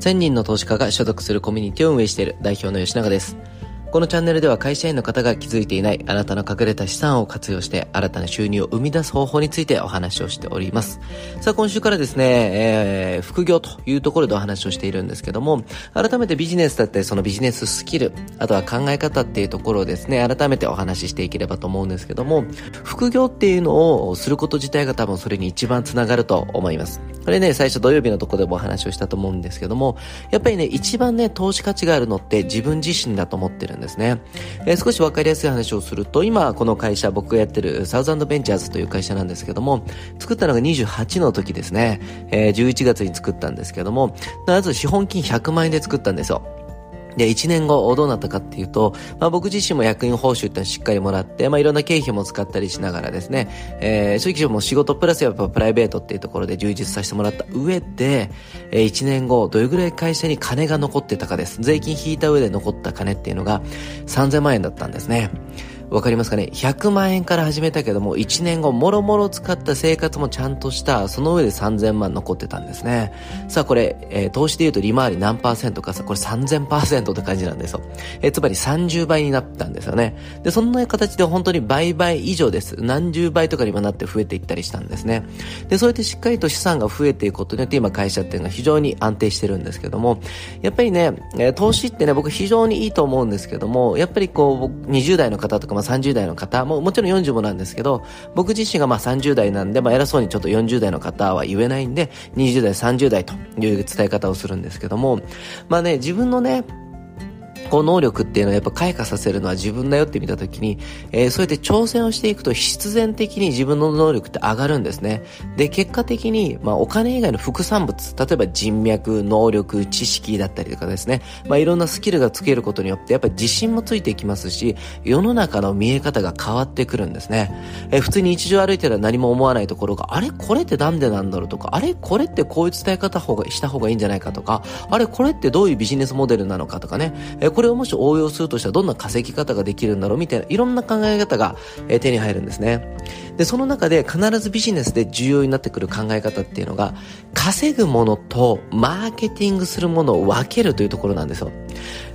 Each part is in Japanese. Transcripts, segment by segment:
1000人の投資家が所属するコミュニティを運営している代表の吉永です。このチャンネルでは会社員の方が気づいていないあなたの隠れた資産を活用して新たな収入を生み出す方法についてお話をしております。さあ今週からですね、えー、副業というところでお話をしているんですけども、改めてビジネスだったりそのビジネススキル、あとは考え方っていうところをですね、改めてお話ししていければと思うんですけども、副業っていうのをすること自体が多分それに一番つながると思います。これね、最初土曜日のところでもお話をしたと思うんですけども、やっぱりね、一番ね、投資価値があるのって自分自身だと思ってるんですね。えー、少し分かりやすい話をすると、今この会社、僕がやってるサウザンドベンチャーズという会社なんですけども、作ったのが28の時ですね、えー、11月に作ったんですけども、まず資本金100万円で作ったんですよ。で、1年後どうなったかっていうと、まあ僕自身も役員報酬ってしっかりもらって、まあいろんな経費も使ったりしながらですね、えー、正直もう仕事プラスやっぱプライベートっていうところで充実させてもらった上で、えー、1年後どれぐらい会社に金が残ってたかです。税金引いた上で残った金っていうのが3000万円だったんですね。わかりますかね ?100 万円から始めたけども、1年後、もろもろ使った生活もちゃんとした、その上で3000万残ってたんですね。さあ、これ、えー、投資で言うと利回り何パーセントかさ、これ3000%って感じなんですよ。えー、つまり30倍になったんですよね。で、そんな形で本当に倍々以上です。何十倍とかにもなって増えていったりしたんですね。で、そうやってしっかりと資産が増えていくことによって、今会社っていうのは非常に安定してるんですけども、やっぱりね、えー、投資ってね、僕非常にいいと思うんですけども、やっぱりこう、20代の方とかまあ30代の方も、もちろん40もなんですけど、僕自身がまあ30代なんで、まあ偉そうにちょっと40代の方は言えないんで、20代、30代という伝え方をするんですけども、まあね、自分のね、こう能力っていうのはやっぱ開花させるのは自分だよって見たときに、えー、そうやって挑戦をしていくと必然的に自分の能力って上がるんですね。で、結果的に、まあお金以外の副産物、例えば人脈、能力、知識だったりとかですね、まあいろんなスキルがつけることによってやっぱり自信もついていきますし、世の中の見え方が変わってくるんですね。えー、普通に日常歩いてたら何も思わないところが、あれこれってなんでなんだろうとか、あれこれってこういう伝え方した方がいいんじゃないかとか、あれこれってどういうビジネスモデルなのかとかね、えーこれをもし応用するとしたらどんな稼ぎ方ができるんだろうみたいないろんな考え方が、え手に入るんですね。で、その中で必ずビジネスで重要になってくる考え方っていうのが、稼ぐものとマーケティングするものを分けるというところなんですよ。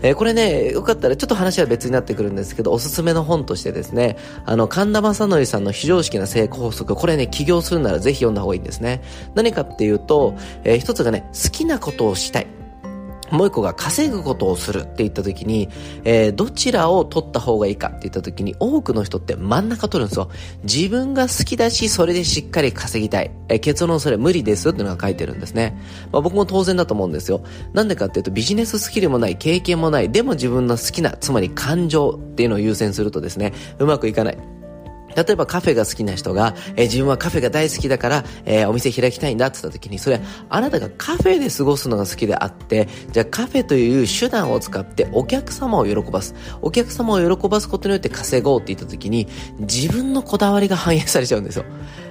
えー、これね、よかったらちょっと話は別になってくるんですけど、おすすめの本としてですね、あの、神田正則さんの非常識な成功法則、これね、起業するならぜひ読んだ方がいいんですね。何かっていうと、えー、一つがね、好きなことをしたい。もう一個が稼ぐことをするって言った時に、えー、どちらを取った方がいいかって言った時に、多くの人って真ん中取るんですよ。自分が好きだし、それでしっかり稼ぎたい。えー、結論それ無理ですっていうのが書いてるんですね。まあ、僕も当然だと思うんですよ。なんでかっていうと、ビジネススキルもない、経験もない、でも自分の好きな、つまり感情っていうのを優先するとですね、うまくいかない。例えばカフェが好きな人が、えー、自分はカフェが大好きだから、えー、お店開きたいんだって言った時に、それ、あなたがカフェで過ごすのが好きであって、じゃあカフェという手段を使ってお客様を喜ばす。お客様を喜ばすことによって稼ごうって言った時に、自分のこだわりが反映されちゃうんですよ。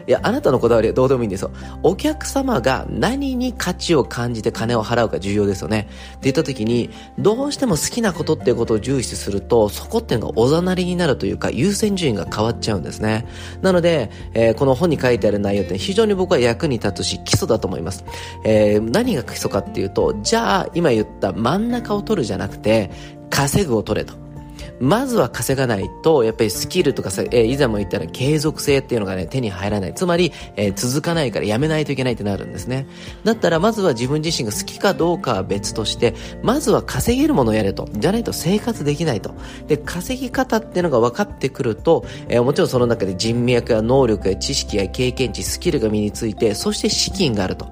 いや、あなたのこだわりはどうでもいいんですよ。お客様が何に価値を感じて金を払うか重要ですよね。って言った時に、どうしても好きなことっていうことを重視すると、そこっていうのがおざなりになるというか、優先順位が変わっちゃうんですね。なので、えー、この本に書いてある内容って非常に僕は役に立つし、基礎だと思います。えー、何が基礎かっていうと、じゃあ、今言った真ん中を取るじゃなくて、稼ぐを取れと。まずは稼がないと、やっぱりスキルとかさ、えー、以前も言ったら継続性っていうのがね、手に入らない。つまり、えー、続かないからやめないといけないってなるんですね。だったら、まずは自分自身が好きかどうかは別として、まずは稼げるものをやれと。じゃないと生活できないと。で、稼ぎ方っていうのが分かってくると、えー、もちろんその中で人脈や能力や知識や経験値、スキルが身について、そして資金があると。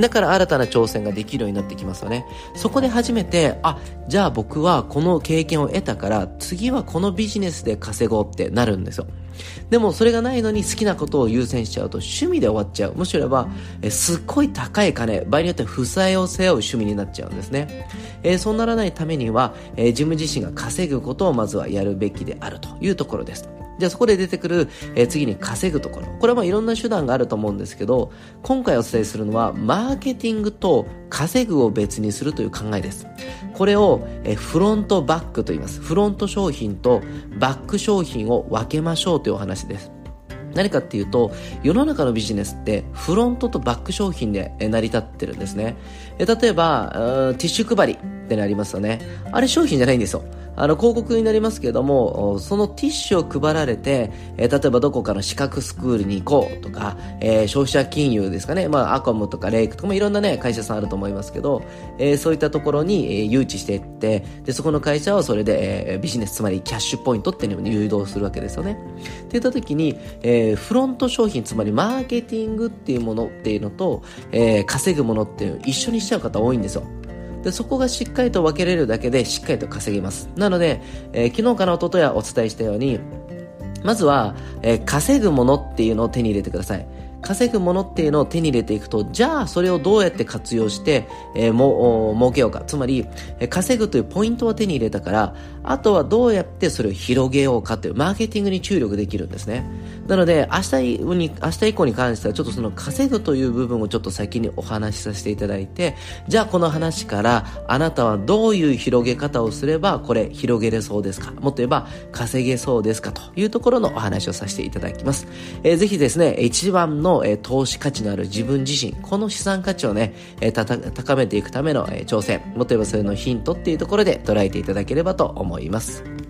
だから新たな挑戦ができるようになってきますよね。そこで初めて、あ、じゃあ僕はこの経験を得たから、次次はこのビジネスで稼ごうってなるんですよ。でもそれがないのに好きなことを優先しちゃうと趣味で終わっちゃう。むしろば、えすっごい高い金、場合によっては負債を背負う趣味になっちゃうんですね。えー、そうならないためには、えー、自分自身が稼ぐことをまずはやるべきであるというところです。じゃあそこで出てくる、えー、次に稼ぐところ。これはまあいろんな手段があると思うんですけど、今回お伝えするのは、マーケティングと稼ぐを別にするという考えです。これを、えー、フロントバックと言います。フロント商品とバック商品を分けましょうというお話です。何かっていうと、世の中のビジネスってフロントとバック商品で成り立ってるんですね。例えば、ティッシュ配りってなりますよね。あれ商品じゃないんですよ。あの、広告になりますけども、そのティッシュを配られて、えー、例えばどこかの資格スクールに行こうとか、えー、消費者金融ですかね、まあ、アコムとかレイクとかもいろんなね、会社さんあると思いますけど、えー、そういったところに、え、誘致していって、で、そこの会社はそれで、え、ビジネス、つまりキャッシュポイントっていうのに誘導するわけですよね。って言った時に、え、フロント商品、つまりマーケティングっていうものっていうのと、え、稼ぐものっていうのを一緒にしちゃう方多いんですよ。で、そこがしっかりと分けれるだけでしっかりと稼げます。なので、えー、昨日から一昨日はお伝えしたように、まずは、えー、稼ぐものっていうのを手に入れてください。稼ぐものっていうのを手に入れていくと、じゃあそれをどうやって活用して、えー、も、儲けようか。つまり、稼ぐというポイントを手に入れたから、あとはどうやってそれを広げようかという、マーケティングに注力できるんですね。なので、明日に、明日以降に関しては、ちょっとその稼ぐという部分をちょっと先にお話しさせていただいて、じゃあこの話から、あなたはどういう広げ方をすれば、これ広げれそうですか？もっと言えば、稼げそうですか？というところのお話をさせていただきます。えー、ぜひですね、一番ののえ投資価値のある自分自身、この資産価値をね、え高めていくための、え挑戦、もっと言えばそれのヒントっていうところで捉えていただければと思います。